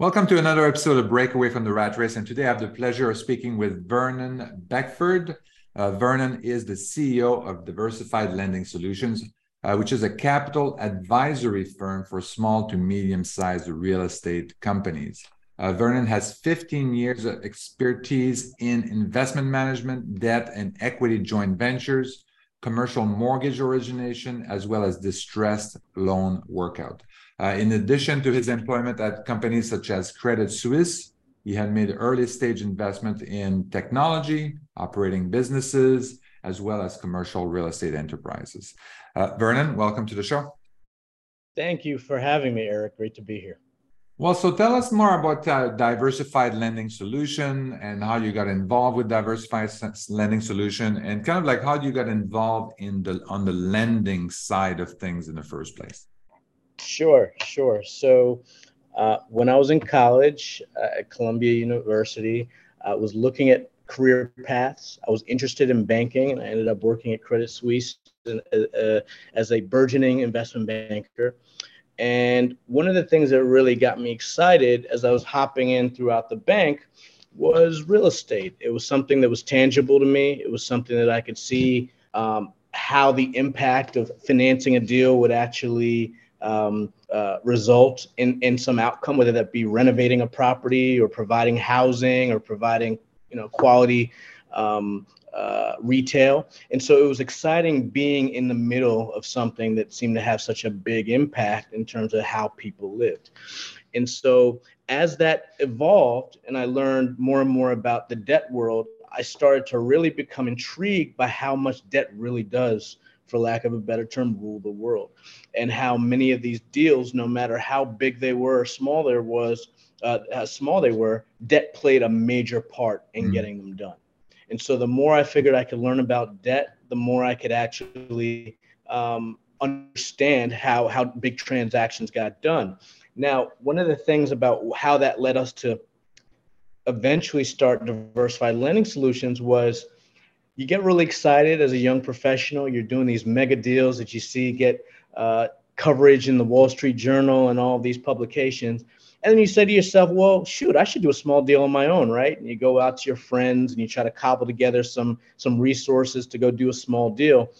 Welcome to another episode of Breakaway from the Rat Race. And today I have the pleasure of speaking with Vernon Beckford. Uh, Vernon is the CEO of Diversified Lending Solutions, uh, which is a capital advisory firm for small to medium sized real estate companies. Uh, Vernon has 15 years of expertise in investment management, debt and equity joint ventures, commercial mortgage origination, as well as distressed loan workout. Uh, in addition to his employment at companies such as Credit Suisse, he had made early stage investment in technology, operating businesses, as well as commercial real estate enterprises. Uh, Vernon, welcome to the show. Thank you for having me, Eric. Great to be here. Well, so tell us more about uh, Diversified Lending Solution and how you got involved with Diversified Lending Solution, and kind of like how you got involved in the on the lending side of things in the first place. Sure, sure. So uh, when I was in college uh, at Columbia University, I was looking at career paths. I was interested in banking, and I ended up working at Credit Suisse uh, uh, as a burgeoning investment banker. And one of the things that really got me excited as I was hopping in throughout the bank was real estate. It was something that was tangible to me. It was something that I could see um, how the impact of financing a deal would actually um, uh, result in, in some outcome, whether that be renovating a property or providing housing or providing you know quality um, uh, retail. And so it was exciting being in the middle of something that seemed to have such a big impact in terms of how people lived. And so as that evolved and I learned more and more about the debt world, I started to really become intrigued by how much debt really does for lack of a better term, rule the world. And how many of these deals, no matter how big they were or small there was, uh, how small they were, debt played a major part in mm. getting them done. And so the more I figured I could learn about debt, the more I could actually um, understand how how big transactions got done. Now, one of the things about how that led us to eventually start diversified lending solutions was you get really excited as a young professional. You're doing these mega deals that you see get uh, coverage in the Wall Street Journal and all these publications. And then you say to yourself, well, shoot, I should do a small deal on my own, right? And you go out to your friends and you try to cobble together some some resources to go do a small deal.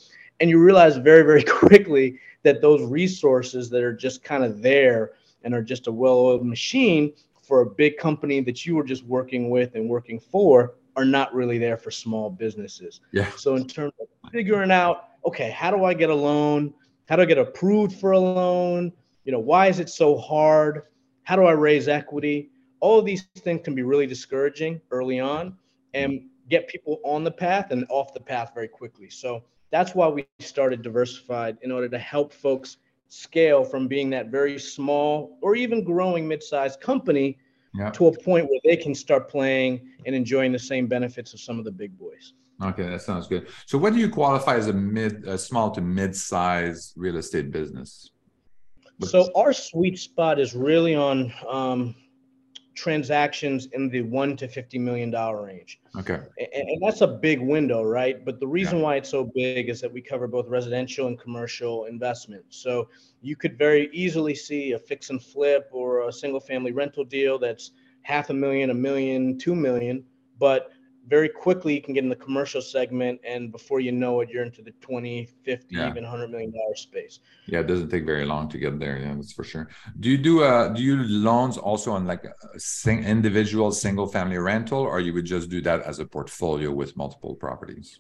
And you realize very, very quickly that those resources that are just kind of there and are just a well-oiled machine for a big company that you were just working with and working for are not really there for small businesses. Yeah. So in terms of figuring out, okay, how do I get a loan? How do I get approved for a loan? You know, why is it so hard? How do I raise equity? All of these things can be really discouraging early on and get people on the path and off the path very quickly. So that's why we started Diversified in order to help folks scale from being that very small or even growing mid-sized company to a point where they can start playing and enjoying the same benefits of some of the big boys. Okay, that sounds good. So, what do you qualify as a mid, a small to mid-size real estate business? What's... So, our sweet spot is really on um, transactions in the one to fifty million dollar range. Okay. And, and, that's a big window, right? But the reason yeah. why it's so big is that we cover both residential and commercial investment. So you could very easily see a fix and flip or a single family rental deal that's half a million, a million, two million, but very quickly you can get in the commercial segment and before you know it you're into the 20 50 yeah. even 100 million dollar space. Yeah it doesn't take very long to get there yeah that's for sure. Do you do uh do you loans also on like a sing, individual single family rental or you would just do that as a portfolio with multiple properties?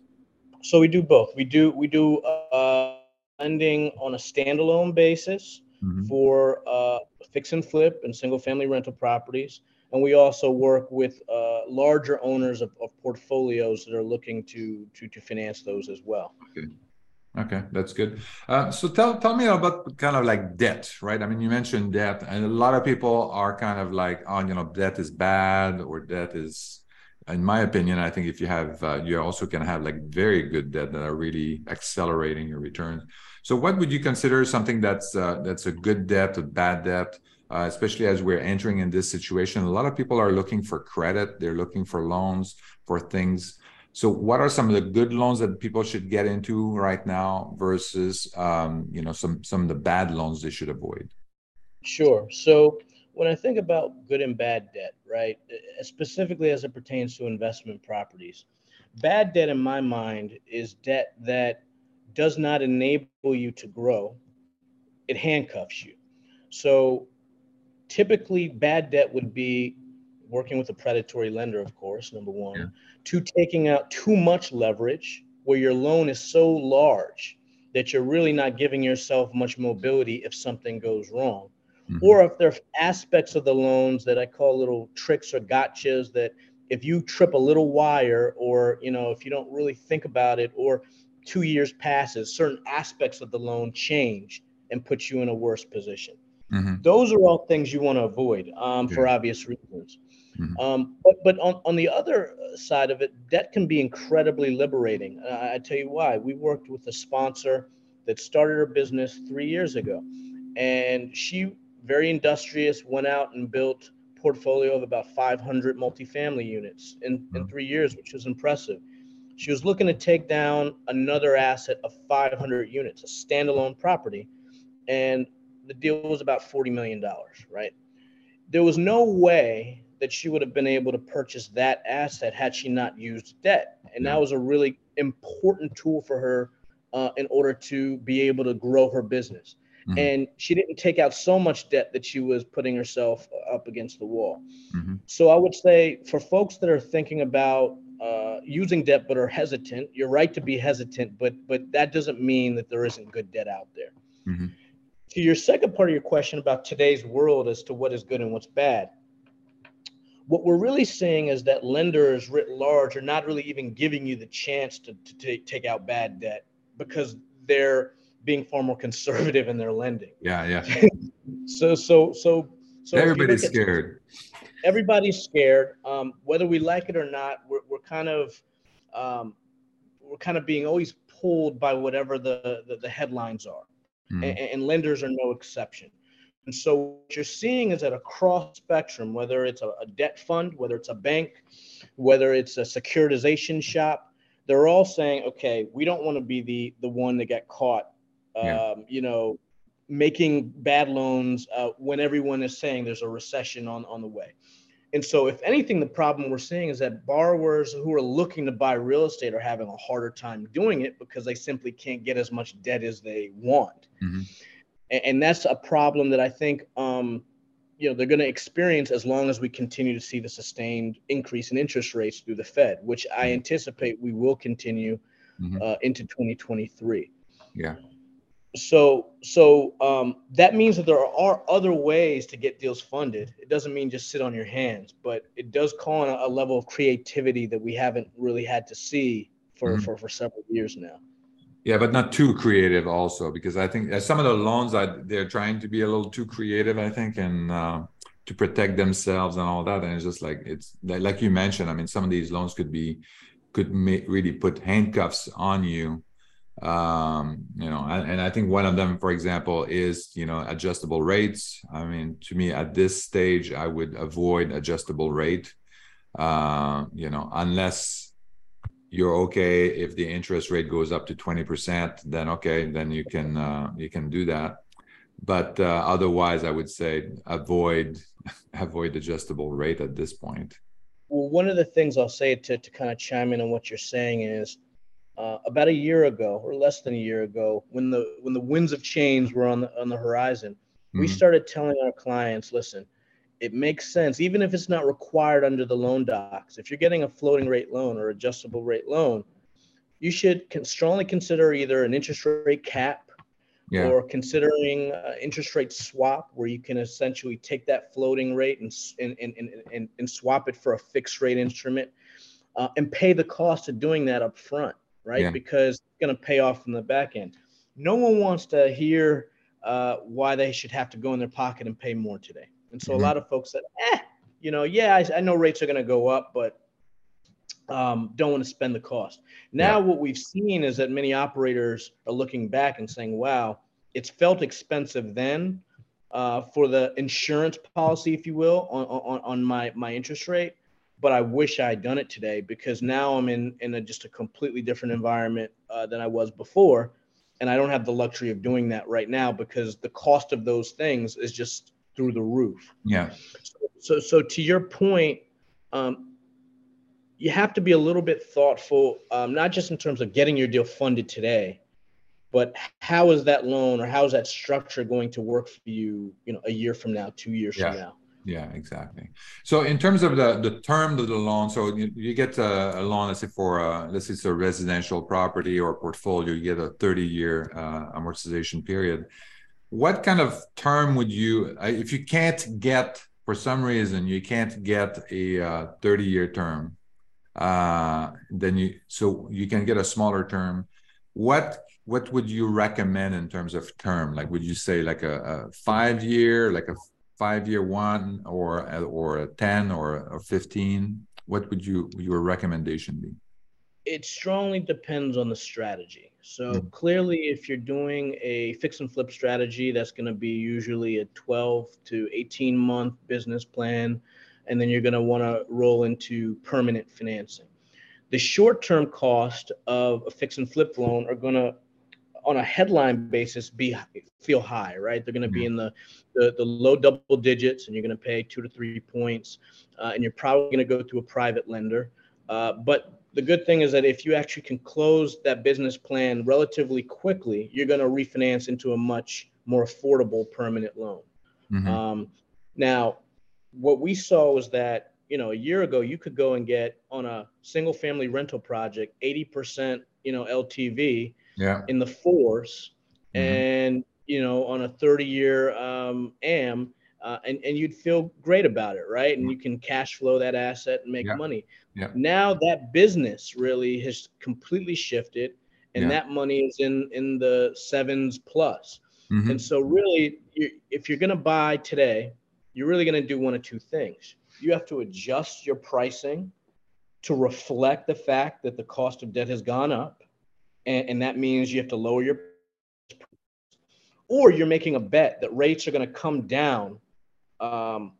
So we do both. We do we do uh lending on a standalone basis mm-hmm. for uh fix and flip and single family rental properties and we also work with uh, larger owners of, of, portfolios that are looking to, to to finance those as well. Okay, okay, that's good. Uh, so tell tell me about kind of like debt, right? I mean, you mentioned debt, and a lot of people are kind of like, oh, you know, debt is bad or debt is. In my opinion, I think if you have, uh, you also can have like very good debt that are really accelerating your returns. So, what would you consider something that's uh, that's a good debt, a bad debt? Uh, especially as we're entering in this situation. A lot of people are looking for credit, they're looking for loans for things. So, what are some of the good loans that people should get into right now versus, um, you know, some some of the bad loans they should avoid? Sure. So, when I think about good and bad debt, right, specifically as it pertains to investment properties, bad debt in my mind is debt that does not enable you to grow, it handcuffs you. So typically, bad debt would be working with a predatory lender, of course, number one, yeah. two, taking out too much leverage where your loan is so large that you're really not giving yourself much mobility if something goes wrong. Mm-hmm. Or if there are aspects of the loans that I call little tricks or gotchas that if you trip a little wire or you know if you don't really think about it or two years passes certain aspects of the loan change and put you in a worse position mm-hmm. those are all things you want to avoid um, yeah. for obvious reasons mm-hmm. um, but, but on, on the other side of it debt can be incredibly liberating uh, i tell you why we worked with a sponsor that started her business three years ago and she very industrious went out and built portfolio of about 500 multifamily units in, in three years, which was impressive. She was looking to take down another asset of 500 units, a standalone property, and the deal was about $40 million, right? There was no way that she would have been able to purchase that asset had she not used debt. And that was a really important tool for her uh, in order to be able to grow her business. Mm-hmm. And she didn't take out so much debt that she was putting herself up against the wall. Mm-hmm. So I would say for folks that are thinking about uh, using debt but are hesitant, you're right to be hesitant, but but that doesn't mean that there isn't good debt out there. Mm-hmm. To your second part of your question about today's world as to what is good and what's bad, what we're really seeing is that lenders writ large are not really even giving you the chance to, to take, take out bad debt because they're being far more conservative in their lending. Yeah, yeah. so so so so everybody's scared. Everybody's scared. Um, whether we like it or not, we're, we're kind of um, we're kind of being always pulled by whatever the the, the headlines are, mm. and, and lenders are no exception. And so what you're seeing is that across spectrum, whether it's a, a, debt fund, whether it's a bank, whether it's a securitization shop, they're all saying, okay, we don't want to be the the one that got caught yeah. Um, you know, making bad loans uh, when everyone is saying there's a recession on, on the way. And so, if anything, the problem we're seeing is that borrowers who are looking to buy real estate are having a harder time doing it because they simply can't get as much debt as they want. Mm-hmm. And, and, that's a problem that I think, um, you know, they're going to experience as long as we continue to see the sustained increase in interest rates through the Fed, which I mm-hmm. anticipate we will continue mm-hmm. uh, into 2023. Yeah so so um, that means that there are other ways to get deals funded. It doesn't mean just sit on your hands, but it does call on a, a level of creativity that we haven't really had to see for, mm-hmm. for for several years now. Yeah, but not too creative also, because I think some of the loans that they're trying to be a little too creative, I think, and uh, to protect themselves and all that. And it's just like it's like you mentioned. I mean, some of these loans could be could make, really put handcuffs on you um you know and i think one of them for example is you know adjustable rates. I mean to me at this stage i would avoid adjustable rate. Uh you know unless you're okay if the interest rate goes up to 20% then okay then you can uh, you can do that. But uh, otherwise i would say avoid avoid adjustable rate at this point. Well one of the things i'll say to, to kind of chime in on what you're saying is uh, about a year ago or less than a year ago when the when the winds of change were on the on the horizon mm-hmm. we started telling our clients listen it makes sense even if it's not required under the loan docs if you're getting a floating rate loan or adjustable rate loan you should can strongly consider either an interest rate cap yeah. or considering uh, interest rate swap where you can essentially take that floating rate and and, and, and, and swap it for a fixed rate instrument uh, and pay the cost of doing that up front right? Yeah. Because it's going to pay off in the back end. No one wants to hear uh, why they should have to go in their pocket and pay more today. And so mm-hmm. a lot of folks said, eh, you know, yeah, I, I know rates are going to go up, but um, don't want to spend the cost. Now, yeah. what we've seen is that many operators are looking back and saying, wow, it's felt expensive then uh, for the insurance policy, if you will, on, on, on my, my interest rate but I wish I had done it today because now I'm in in a, just a completely different environment uh, than I was before, and I don't have the luxury of doing that right now because the cost of those things is just through the roof. Yeah. So, so, so to your point, um, you have to be a little bit thoughtful, um, not just in terms of getting your deal funded today, but how is that loan or how is that structure going to work for you, you know, a year from now, two years yeah. from now? Yeah, exactly. So in terms of the the term of the loan, so you, you get a, a, loan, let's say for a, let's say it's a residential property or portfolio, you get a 30 year uh, amortization period. What kind of term would you, if you can't get for some reason you can't get a uh, 30 year term, uh, then you so you can get a smaller term. What what would you recommend in terms of term? Like, would you say like a, a five year, like a five year one, or or a ten or a fifteen? What would you your recommendation be? It strongly depends on the strategy. So mm-hmm. clearly, if you're doing a fix and flip strategy, that's going to be usually a 12 to 18 month business plan, and then you're going to want to roll into permanent financing. The short term cost of a fix and flip loan are going to on a headline basis be feel high right they're going to be mm-hmm. in the, the, the low double digits and you're going to pay two to three points uh, and you're probably going to go to a private lender uh, but the good thing is that if you actually can close that business plan relatively quickly, you're going to refinance into a much more affordable permanent loan. Mm-hmm. Um, now, what we saw was that you know a year ago you could go and get on a single family rental project 80% you know LTV yeah. in the 4s mm-hmm. and you know on a 30 year um, AM uh, and, and you'd feel great about it, right? And you can cash flow that asset and make yeah. money. Yeah. Now that business really has completely shifted, and yeah. that money is in in the sevens plus. Mm-hmm. And so, really, you, if you're going to buy today, you're really going to do one of two things. You have to adjust your pricing to reflect the fact that the cost of debt has gone up, and, and that means you have to lower your or you're making a bet that rates are going to come down um,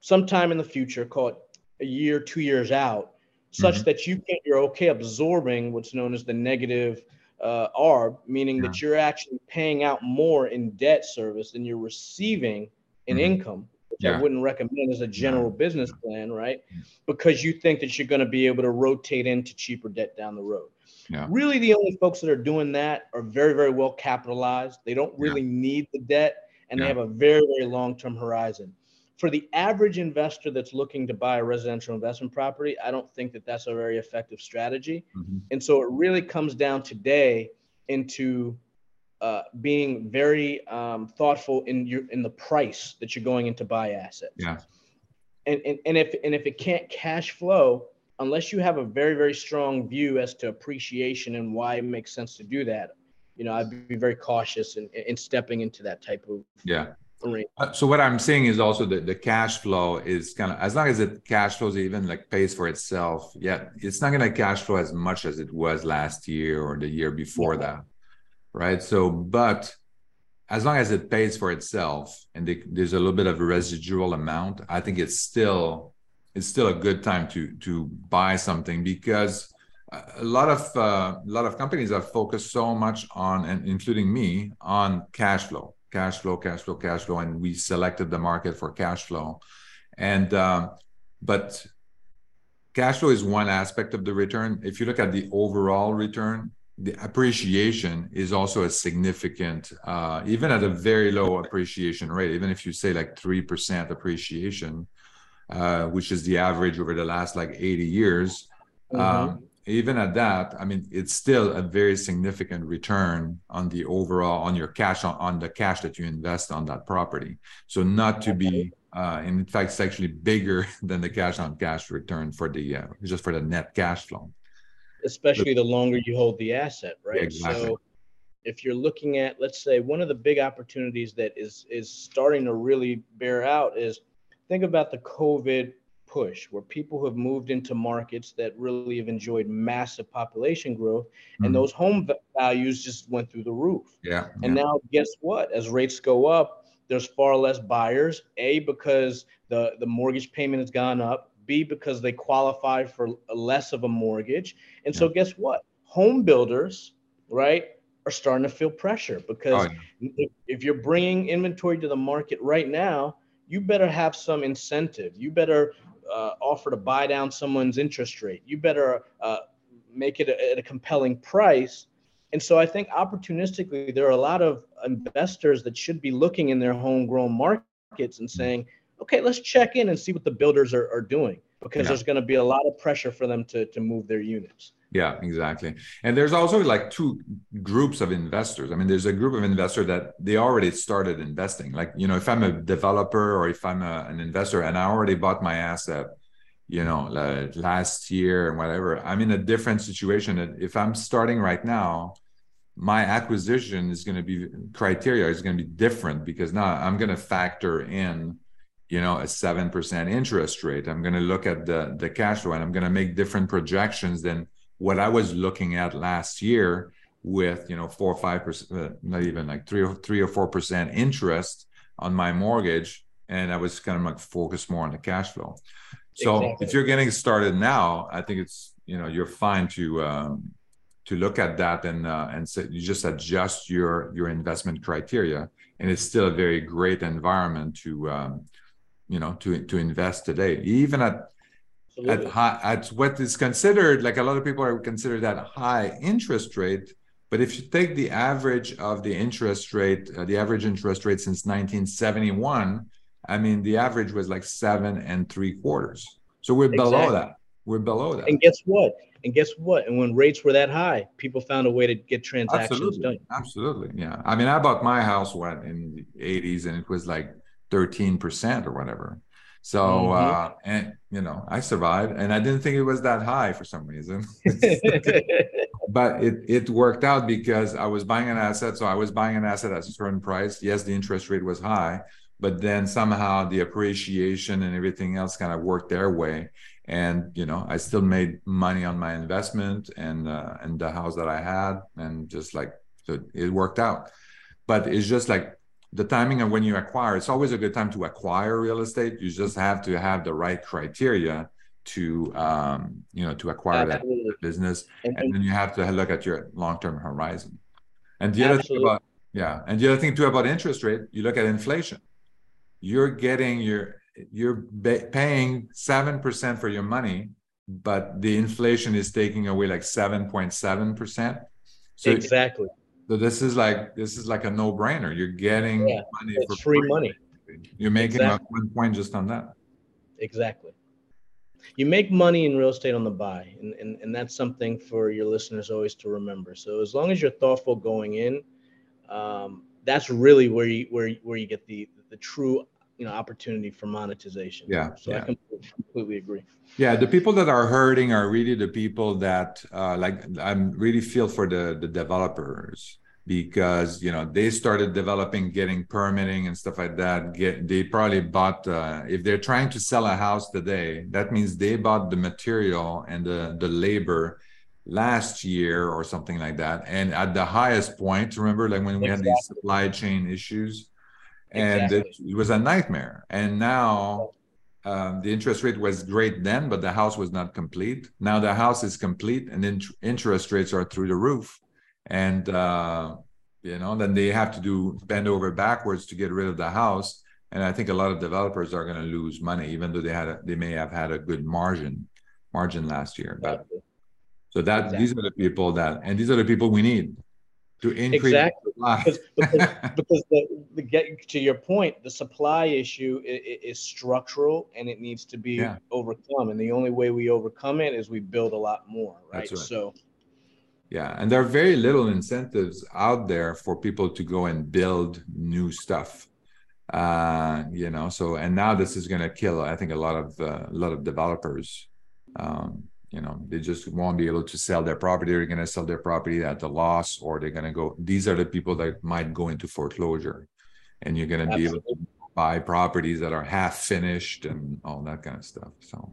sometime in the future, call it a year, two years out, such mm-hmm. that you can, you're okay absorbing what's known as the negative uh, ARB, meaning yeah. that you're actually paying out more in debt service than you're receiving in mm-hmm. income, which yeah. I wouldn't recommend as a general yeah. business plan, right? Because you think that you're going to be able to rotate into cheaper debt down the road. Yeah. Really, the only folks that are doing that are very, very well capitalized. They don't really need the debt and they have a very, very long term horizon for the average investor that's looking to buy a residential investment property, I don't think that that's a very effective strategy. Mm-hmm. And so it really comes down today into uh, being very um, thoughtful in your in the price that you're going into buy assets. Yeah. And, and and if and if it can't cash flow, unless you have a very very strong view as to appreciation and why it makes sense to do that, you know, I'd be very cautious in, in stepping into that type of yeah uh, so what I'm saying is also that the cash flow is kind of as long as it cash flows even like pays for itself. Yeah, it's not going to cash flow as much as it was last year or the year before yeah. that, right? So, but as long as it pays for itself and the, there's a little bit of a residual amount, I think it's still it's still a good time to to buy something because a lot of uh, a lot of companies have focused so much on and including me on cash flow cash flow, cash flow, cash flow, and we selected the market for cash flow. And um, but cash flow is one aspect of the return. If you look at the overall return, the appreciation is also a significant, uh, even at a very low appreciation rate. Even if you say like three percent appreciation, uh, which is the average over the last like 80 years. Mm-hmm. Um, even at that, I mean, it's still a very significant return on the overall on your cash on, on the cash that you invest on that property. So not to be, uh, in fact, it's actually bigger than the cash on cash return for the uh, just for the net cash flow. Especially but, the longer you hold the asset, right? Exactly. So if you're looking at, let's say, one of the big opportunities that is is starting to really bear out is think about the COVID push where people have moved into markets that really have enjoyed massive population growth mm-hmm. and those home values just went through the roof. Yeah. And yeah. now guess what? As rates go up, there's far less buyers, A because the the mortgage payment has gone up, B because they qualify for less of a mortgage. And yeah. so guess what? Home builders, right, are starting to feel pressure because oh, yeah. if, if you're bringing inventory to the market right now, you better have some incentive. You better uh, offer to buy down someone's interest rate. You better uh, make it at a compelling price. And so I think opportunistically, there are a lot of investors that should be looking in their homegrown markets and saying, okay, let's check in and see what the builders are, are doing because yeah. there's going to be a lot of pressure for them to, to move their units. Yeah, exactly. And there's also like two groups of investors. I mean, there's a group of investors that they already started investing. Like, you know, if I'm a developer or if I'm a, an investor and I already bought my asset, you know, like last year and whatever, I'm in a different situation. If I'm starting right now, my acquisition is going to be criteria is going to be different because now I'm going to factor in you know a 7% interest rate i'm going to look at the the cash flow and i'm going to make different projections than what I was looking at last year with you know four or five percent, uh, not even like three or three or four percent interest on my mortgage, and I was kind of like focused more on the cash flow. So exactly. if you're getting started now, I think it's you know you're fine to um, to look at that and uh, and say you just adjust your your investment criteria, and it's still a very great environment to um, you know to to invest today, even at at high at what is considered like a lot of people are considered that high interest rate but if you take the average of the interest rate uh, the average interest rate since 1971 i mean the average was like seven and three quarters. So we're exactly. below that. We're below that. And guess what? And guess what? And when rates were that high people found a way to get transactions absolutely. done. Absolutely. Yeah. I mean i bought my house what in the 80s and it was like 13% or whatever so mm-hmm. uh, and you know, I survived, and I didn't think it was that high for some reason. but it it worked out because I was buying an asset, so I was buying an asset at a certain price. Yes, the interest rate was high, but then somehow the appreciation and everything else kind of worked their way and you know i still made money on my investment and uh, and the house that i had and just like so it worked out but it's just like the timing of when you acquire it's always a good time to acquire real estate. You just have to have the right criteria to um, you know to acquire Absolutely. that business. And, and, then you have to look at your long-term horizon. And the other thing about yeah and the other thing too about interest rate you look at inflation. You're getting your you're paying 7% for your money but the inflation is taking away like 7.7% so exactly so this is like this is like a no-brainer. You're getting yeah, money for free, free money. You're making exactly. one point just on that. Exactly. You make money in real estate on the buy, and, and, and that's something for your listeners always to remember. So as long as you're thoughtful going in, um, that's really where you where where you get the the true you know opportunity for monetization. Yeah. So yeah. I completely agree. Yeah, the people that are hurting are really the people that uh, like I'm really feel for the the developers because you know they started developing getting permitting and stuff like that get they probably bought uh, if they're trying to sell a house today that means they bought the material and the the labor last year or something like that and at the highest point remember like when we exactly. had these supply chain issues and exactly. it, it, was a nightmare and now um, the interest rate was great then but the house was not complete now the house is complete and then interest rates are through the roof and uh, you know then they have to do bend over backwards to get rid of the house and i think a lot of developers are going to lose money even though they had a, they may have had a good margin margin last year but so that exactly. these are the people that and these are the people we need to increase exactly because, because, because the, the, get to your point the supply issue is, is structural and it needs to be yeah. overcome and the only way we overcome it is we build a lot more right, right. so yeah, and there are very little incentives out there for people to go and build new stuff. Uh, you know, so and now this is going to kill. I think a lot of uh, a lot of developers. Um, you know, they just won't be able to sell their property. They're going to sell their property at a loss, or they're going to go. These are the people that might go into foreclosure, and you're going to be able to buy properties that are half finished and all that kind of stuff. So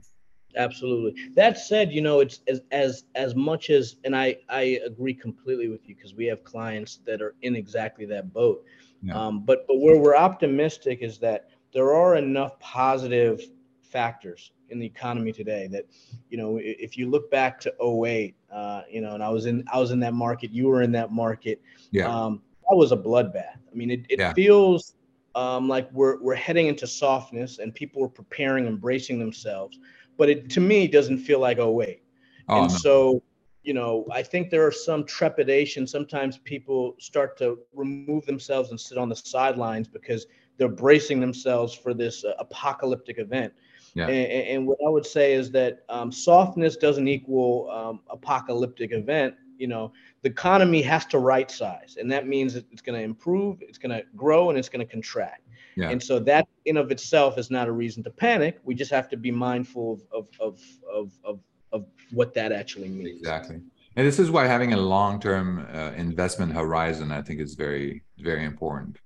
absolutely that said you know it's as as as much as and i i agree completely with you because we have clients that are in exactly that boat yeah. um, but but where we're optimistic is that there are enough positive factors in the economy today that you know if you look back to 08 uh, you know and i was in i was in that market you were in that market yeah um, that was a bloodbath i mean it, it yeah. feels um, like we're we're heading into softness and people are preparing, embracing themselves. But it to me doesn't feel like oh wait. Oh, and no. so you know, I think there are some trepidation. Sometimes people start to remove themselves and sit on the sidelines because they're bracing themselves for this uh, apocalyptic event. Yeah. And, and, what I would say is that um, softness doesn't equal um, apocalyptic event. You know, the economy has to right size, and that means it's going to improve, it's going to grow, and it's going to contract. Yeah. And so that in of itself is not a reason to panic. We just have to be mindful of of of of, of of what that actually means. Exactly. And this is why having a long-term uh, investment horizon, I think, is very, very important.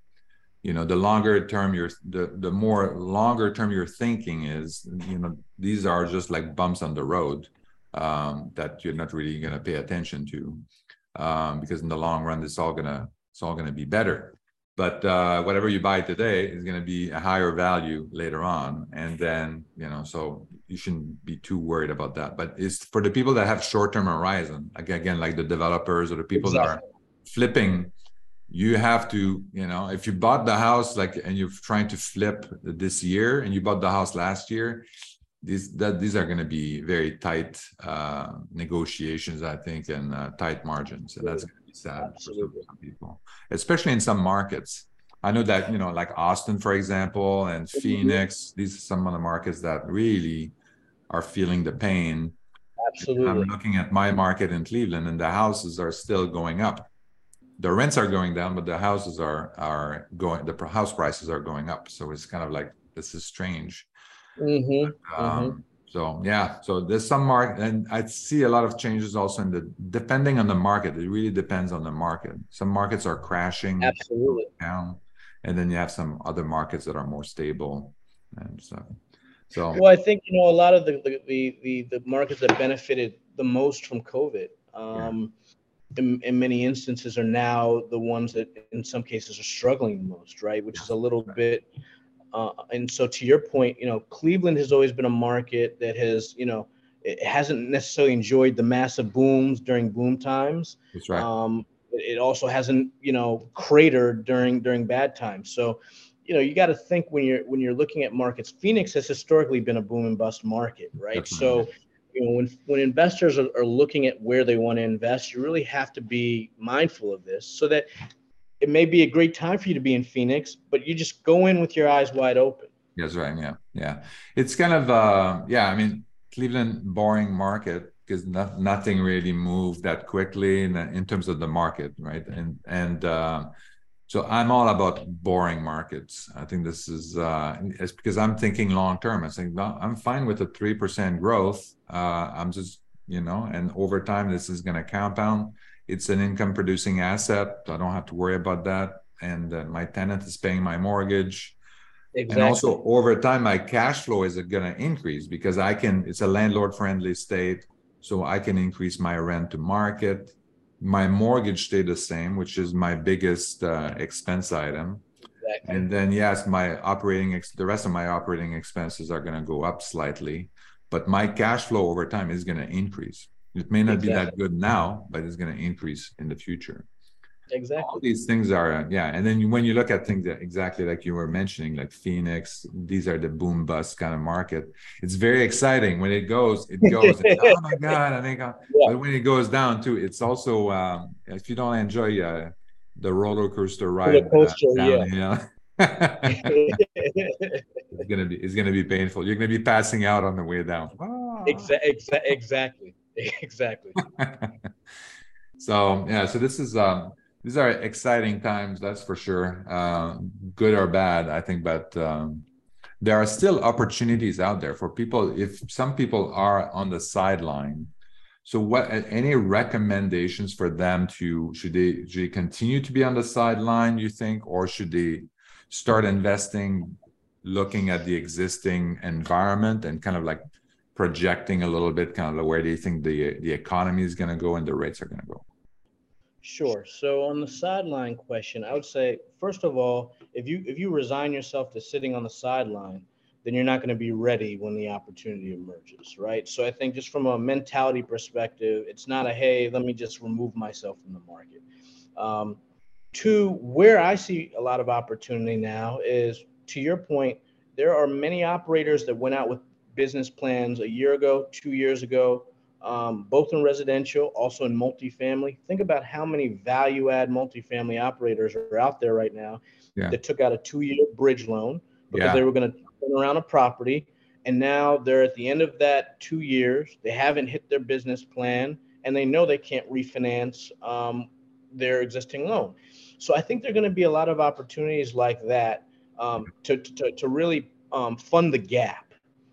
You know, the longer term you're, the the more longer term your thinking is, you know, these are just like bumps on the road um, that you're not really going to pay attention to, um, because in the long run, it's all gonna it's all gonna be better but uh, whatever you buy today is going to be a higher value later on and then you know so you shouldn't be too worried about that but it's for the people that have short-term horizon again like the developers or the people exactly. that are flipping you have to you know if you bought the house like and you're trying to flip this year and you bought the house last year these that these are going to be very tight uh, negotiations i think and uh, tight margins and that's sad Absolutely. for some people, especially in some markets. I know that you know, like Austin, for example, and mm-hmm. Phoenix. These are some of the markets that really are feeling the pain. Absolutely. I'm looking at my market in Cleveland, and the houses are still going up. The rents are going down, but the houses are are going. The house prices are going up. So it's kind of like this is strange. Mm-hmm. But, um, mm-hmm. So yeah, so there's some market, and I see a lot of changes also in the depending on the market. It really depends on the market. Some markets are crashing absolutely down, and then you have some other markets that are more stable, and so. So well, I think you know a lot of the the the, the markets that benefited the most from COVID. Um, yeah. in, in many instances are now the ones that in some cases are struggling the most right which is a little bit uh, and so to your point, you know, Cleveland has always been a market that has, you know, it hasn't necessarily enjoyed the massive booms during boom times. That's right. Um, it also hasn't, you know, cratered during during bad times. So, you know, you got to think when you're when you're looking at markets. Phoenix has historically been a boom and bust market, right? Definitely. So, you know, when when investors are, are looking at where they want to invest, you really have to be mindful of this so that it may be a great time for you to be in Phoenix, but you just go in with your eyes wide open. That's right. Yeah. Yeah. It's kind of, uh, yeah, I mean, Cleveland, boring market because no, nothing really moved that quickly in, in, terms of the market. Right. And, and, uh, so I'm all about boring markets. I think this is uh, it's because I'm thinking long term. I think I'm fine with a three percent growth. Uh, I'm just you know, and over time this is going to compound it's an income producing asset. I don't have to worry about that. And uh, my tenant is paying my mortgage. Exactly. And also over time, my cash flow is going to increase because I can, it's a landlord friendly state. So I can increase my rent to market. My mortgage stay the same, which is my biggest uh, expense item. Exactly. And then yes, my operating ex- the rest of my operating expenses are going to go up slightly, but my cash flow over time is going to increase. It may not exactly. be that good now, but it's going to increase in the future. Exactly. All these things are, yeah. And then when you look at things that exactly like you were mentioning, like Phoenix, these are the boom bust kind of market. It's very exciting when it goes, it goes. oh my God, I think. Uh, yeah. But when it goes down too, it's also um, if you don't enjoy uh, the roller coaster ride, coaster, uh, down, yeah. it's gonna be it's gonna be painful. You're gonna be passing out on the way down. Ah. Exactly. Exactly. exactly. so yeah, so this is um, these are exciting times, that's for sure. Uh, good or bad, I think, but um, there are still opportunities out there for people. If some people are on the sideline, so what? Any recommendations for them to should they should they continue to be on the sideline? You think, or should they start investing, looking at the existing environment and kind of like projecting a little bit kind of where do you think the the economy is going to go and the rates are going to go? Sure. So on the sideline question i would say first of all if you if you resign yourself to sitting on the sideline then you're not going to be ready when the opportunity emerges right? So i think just from a mentality perspective it's not a hey let me just remove myself from the market. Um, where I see a lot of opportunity now is to your point, there are many operators that went out with business plans a year ago, two years ago, um, both in residential, also in multifamily. Think about how many value add multifamily operators are out there right now yeah. that took out a two year bridge loan because yeah. they were going to turn around a property. And now they're at the end of that two years. They haven't hit their business plan and they know they can't refinance um, their existing loan. So I think there are going to be a lot of opportunities like that um, to, to, to really um, fund the gap.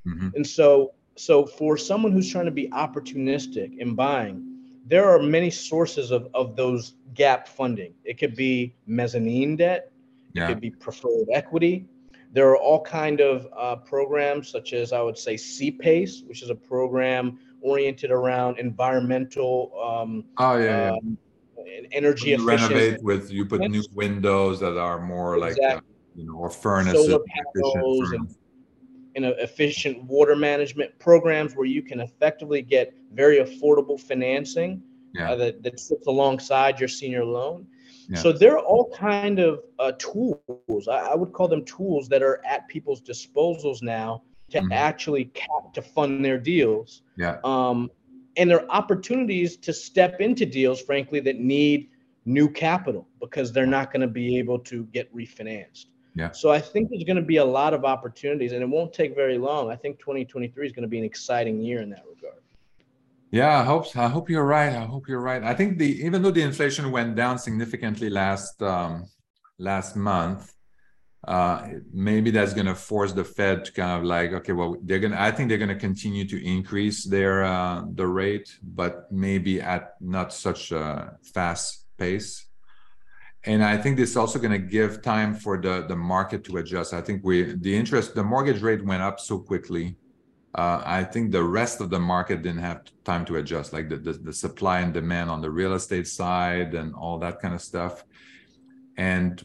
Mm-hmm. And so, so for someone who's trying to be opportunistic in buying, there are many sources of, of those gap funding. It could be mezzanine debt, yeah. it could be preferred equity. There are all kind of uh, programs such as I would say CPACE, which is a program oriented around environmental. Um, oh yeah. Um, energy you renovate with you put new windows that are more exactly. like uh, you know or furnaces Solar panels and, and efficient water management programs where you can effectively get very affordable financing yeah. uh, that, that sits alongside your senior loan yeah. so there are all kind of uh, tools I, I, would call them tools that are at people's disposals now to mm-hmm. actually cap to fund their deals yeah um, and there are opportunities to step into deals, frankly, that need new capital because they're not going to be able to get refinanced. Yeah. So I think there's going to be a lot of opportunities, and it won't take very long. I think 2023 is going to be an exciting year in that regard. Yeah, I hope I hope you're right. I hope you're right. I think the even though the inflation went down significantly last um, last month, uh, maybe that's going to force the Fed to kind of like, okay, well, they're going to, I think they're going to continue to increase their, uh, the rate, but maybe at not such a fast pace. And I think this is also going to give time for the, the market to adjust. I think we, the interest, the mortgage rate went up so quickly. Uh, I think the rest of the market didn't have time to adjust, like the, the, the supply and demand on the real estate side and all that kind of stuff. And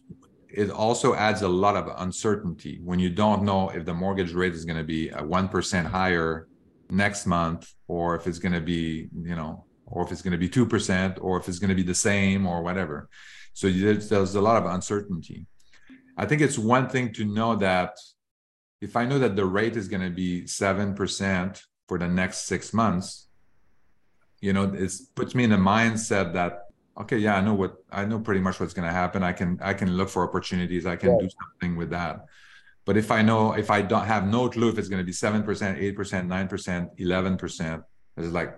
it also adds a lot of uncertainty when you don't know if the mortgage rate is going to be a 1% higher next month or if it's going to be you know or if it's going to be 2% or if it's going to be the same or whatever so there's, there's a lot of uncertainty. I think it's one thing to know that if i know that the rate is going to be 7% for the next six months you know it puts me in a mindset that okay yeah i know what i know pretty much what's going to happen. I can i can look for opportunities. I can right. do something with that. But if i know if i don't have no clue if it's going to be 7% 8% 9% 11% it's like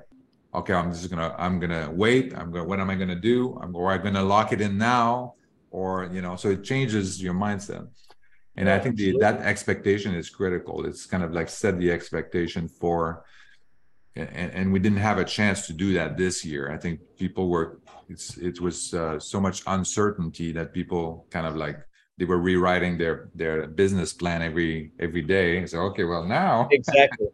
okay i'm just gonna i'm gonna wait. I'm gonna what am i gonna do? I'm or i'm gonna lock it in now or you know so it changes your mindset. And yeah, i think the, that expectation is critical. It's kind of like set the expectation for and, and we didn't have a chance to do that this year. I think people were it's it was uh, so much uncertainty that people kind of like they were rewriting their their business plan every every day. So okay well now exactly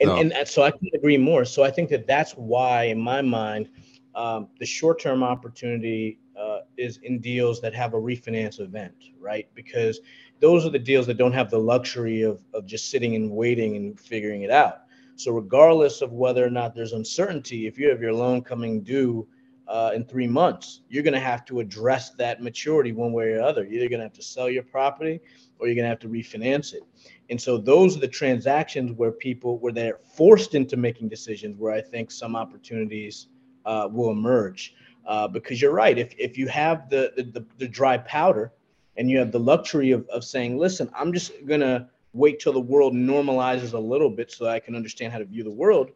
and, so. and so i can agree more. So i think that that's why in my mind um, the short-term opportunity uh, is in deals that have a refinance event right? Because those are the deals that don't have the luxury of, of just sitting and waiting and figuring it out. So regardless of whether or not there's uncertainty if you have your loan coming due uh, in three months, you're going to have to address that maturity one way or other. You're either going to have to sell your property or you're going to have to refinance it. And so those are the transactions where people, where they're forced into making decisions, where I think some opportunities uh, will emerge. Uh, because you're right, if, if you have the, the, the dry powder and you have the luxury of, of saying, listen, I'm just going to wait till the world normalizes a little bit so I can understand how to view the world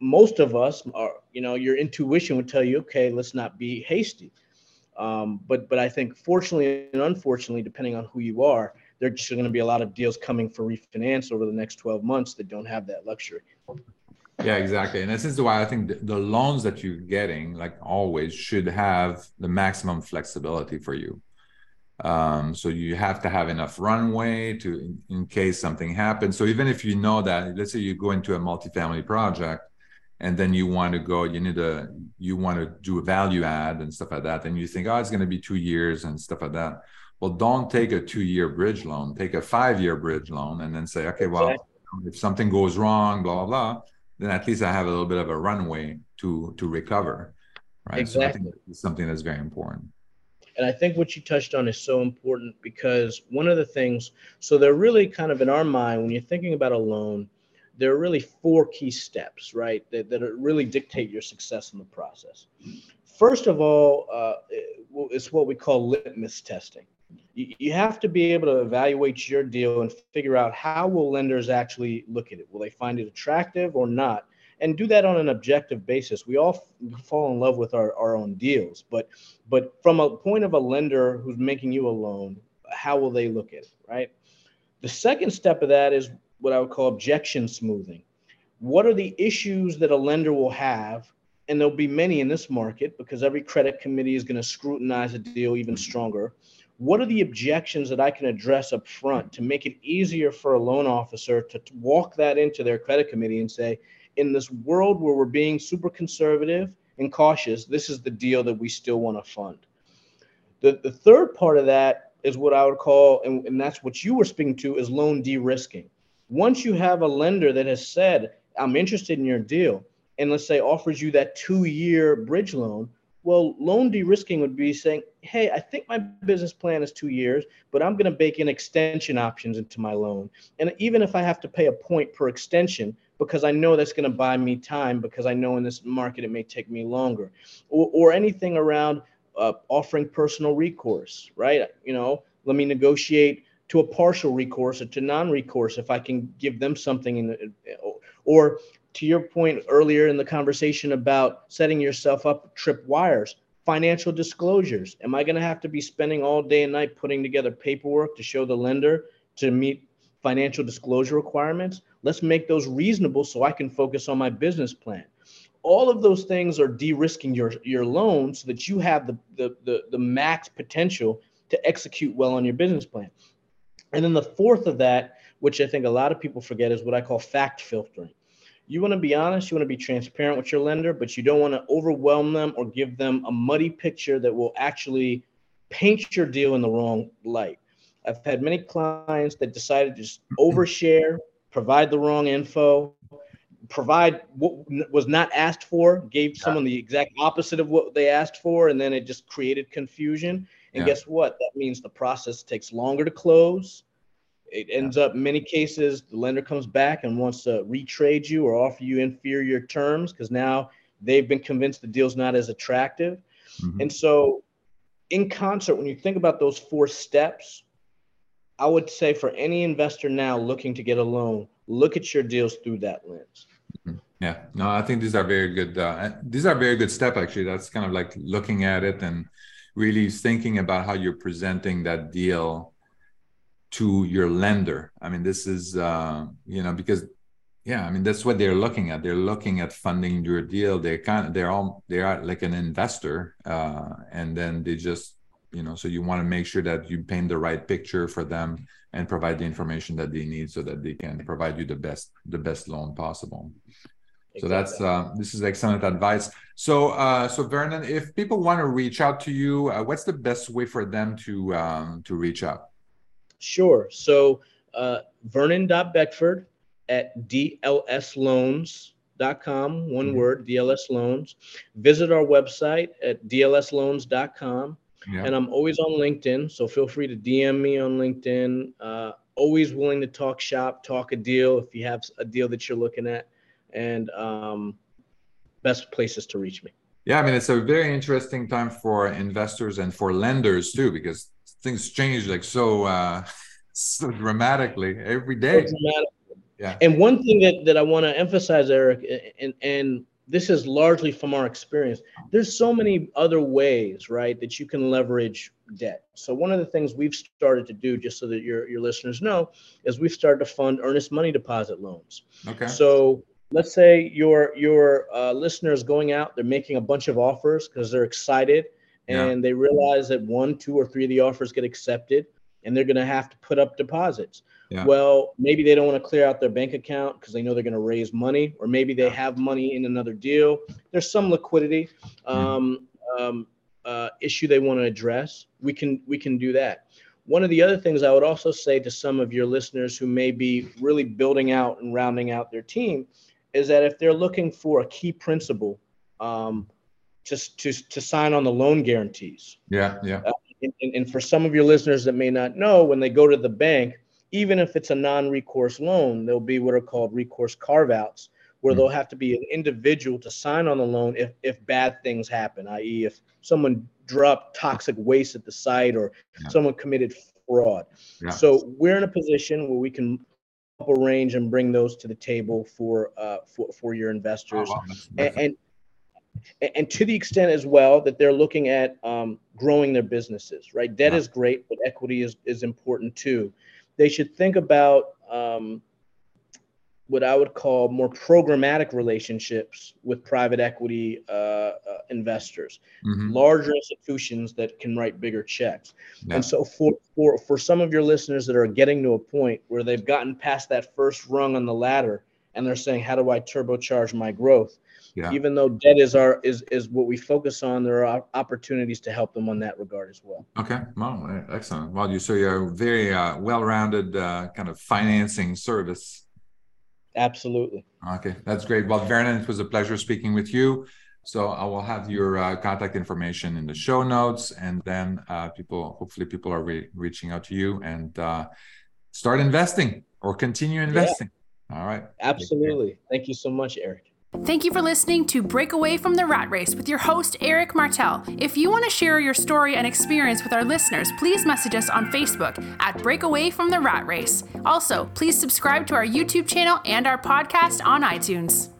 most of us are, you know, your intuition would tell you, okay, let's not be hasty. Um, but but I think fortunately and unfortunately, depending on who you are, there's going to be a lot of deals coming for refinance over the next 12 months that don't have that luxury. Yeah, exactly. And this is why I think the, the loans that you're getting, like always, should have the maximum flexibility for you. Um, so you have to have enough runway to in, in, case something happens. So even if you know that, let's say you go into a multifamily project and then you want to go you need to you want to do a value add and stuff like that and you think oh it's going to be two years and stuff like that. Well don't take a two year bridge loan take a five year bridge loan and then say okay well if something goes wrong blah blah blah then at least i have a little bit of a runway to to recover right? Exactly. so i think it's something that's very important. And I think what you touched on is so important because one of the things, so they're really kind of in our mind, when you're thinking about a loan, there are really four key steps, right, that, that really dictate your success in the process. First of all, uh, it's what we call litmus testing. You, you have to be able to evaluate your deal and figure out how will lenders actually look at it. Will they find it attractive or not? and do that on an objective basis. We all f- fall in love with our, our own deals, but but from a point of a lender who's making you a loan, how will they look at it, right? The second step of that is what I would call objection smoothing. What are the issues that a lender will have? And there'll be many in this market because every credit committee is going to scrutinize a deal even stronger. What are the objections that I can address up front to make it easier for a loan officer to, walk that into their credit committee and say, in this world where we're being super conservative and cautious, this is the deal that we still want to fund. The, the third part of that is what I would call, and, and that's what you were speaking to, is loan de risking. Once you have a lender that has said, I'm interested in your deal, and let's say offers you that two year bridge loan, well, loan de risking would be saying, hey, I think my business plan is two years, but I'm going to bake in extension options into my loan. And even if I have to pay a point per extension, because I know that's going to buy me time because I know in this market it may take me longer, or, or anything around uh, offering personal recourse, right? You know, let me negotiate to a partial recourse or to non-recourse if I can give them something in or to your point earlier in the conversation about setting yourself up trip wires financial disclosures am i going to have to be spending all day and night putting together paperwork to show the lender to meet financial disclosure requirements Let's make those reasonable so I can focus on my business plan. All of those things are de-risking your, your loan so that you have the, the, the, the max potential to execute well on your business plan. And then the fourth of that, which I think a lot of people forget, is what I call fact filtering. You want to be honest, you want to be transparent with your lender, but you don't want to overwhelm them or give them a muddy picture that will actually paint your deal in the wrong light. I've had many clients that decided to just overshare provide the wrong info, provide what was not asked for, gave someone the exact opposite of what they asked for, and then it just created confusion. And yeah. guess what? That means the process takes longer to close. It ends yeah. up many cases the lender comes back and wants to retrade you or offer you inferior terms because now they've been convinced the deal's not as attractive. Mm-hmm. And so, in concert, when you think about those four steps, I would say for any investor now looking to get a loan, look at your deals through that lens. Mm-hmm. Yeah, no, I think these are very good. Uh, these are very good step actually. That's kind of like looking at it and really thinking about how you're presenting that deal to your lender. I mean, this is uh, you know because yeah, I mean that's what they're looking at. They're looking at funding your deal. They're kind of they're all they are like an investor, uh, and then they just you know so you want to make sure that you paint the right picture for them and provide the information that they need so that they can provide you the best the best loan possible exactly. so that's uh, this is excellent advice so uh, so vernon if people want to reach out to you uh, what's the best way for them to um, to reach out sure so uh, vernon.beckford at dlsloans.com one mm-hmm. word dls loans visit our website at dlsloans.com yeah. And I'm always on LinkedIn, so feel free to DM me on LinkedIn. Uh, always willing to talk shop, talk a deal if you have a deal that you're looking at, and um, best places to reach me. Yeah, I mean it's a very interesting time for investors and for lenders too, because things change like so uh, so dramatically every day. So dramatic. Yeah. And one thing that, that I want to emphasize, Eric, and and this is largely from our experience. There's so many other ways, right, that you can leverage debt. So one of the things we've started to do, just so that your your listeners know, is we've started to fund earnest money deposit loans. Okay. So let's say your your uh, listeners going out, they're making a bunch of offers because they're excited and yeah. they realize that one, two, or three of the offers get accepted, and they're going to have to put up deposits. Yeah. Well, maybe they don't want to clear out their bank account because they know they're going to raise money, or maybe they have money in another deal. There's some liquidity um, um, uh, issue they want to address. We can we can do that. One of the other things I would also say to some of your listeners who may be really building out and rounding out their team is that if they're looking for a key principal um, to, to, to sign on the loan guarantees. Yeah, yeah. Uh, And, and, for some of your listeners that may not know, when they go to the bank, even if it's a non-recourse loan, there'll be what are called recourse carve-outs, where mm-hmm. there'll have to be an individual to sign on the loan if if bad things happen, i.e., if someone dropped toxic waste at the site or yeah. someone committed fraud. Yeah. So we're in a position where we can arrange and bring those to the table for uh, for, for your investors, oh, wow. and, and and to the extent as well that they're looking at um, growing their businesses, right? Debt is great, but equity is, is important too. They should think about um, what I would call more programmatic relationships with private equity uh, uh, investors, mm-hmm. larger institutions that can write bigger checks. Yeah. And so, for, for for some of your listeners that are getting to a point where they've gotten past that first rung on the ladder and they're saying, "How do I turbocharge my growth?" Yeah. Even though debt is our is is what we focus on, there are opportunities to help them on that regard as well. Okay, well, excellent. Well, you so you're a very uh, well-rounded uh, kind of financing service. Absolutely. Okay, that's great. Well, Vernon, it was a pleasure speaking with you. So I will have your uh, contact information in the show notes, and then uh, people, hopefully, people are re- reaching out to you and uh, start investing or continue investing. Yeah. All right. Absolutely. Thank you so much, Eric. Thank you for listening to Break Away from the Rat Race with your host, Eric Martel. If you want to share your story and experience with our listeners, please message us on Facebook at Break Away from the Rat Race. Also, please subscribe to our YouTube channel and our podcast on iTunes.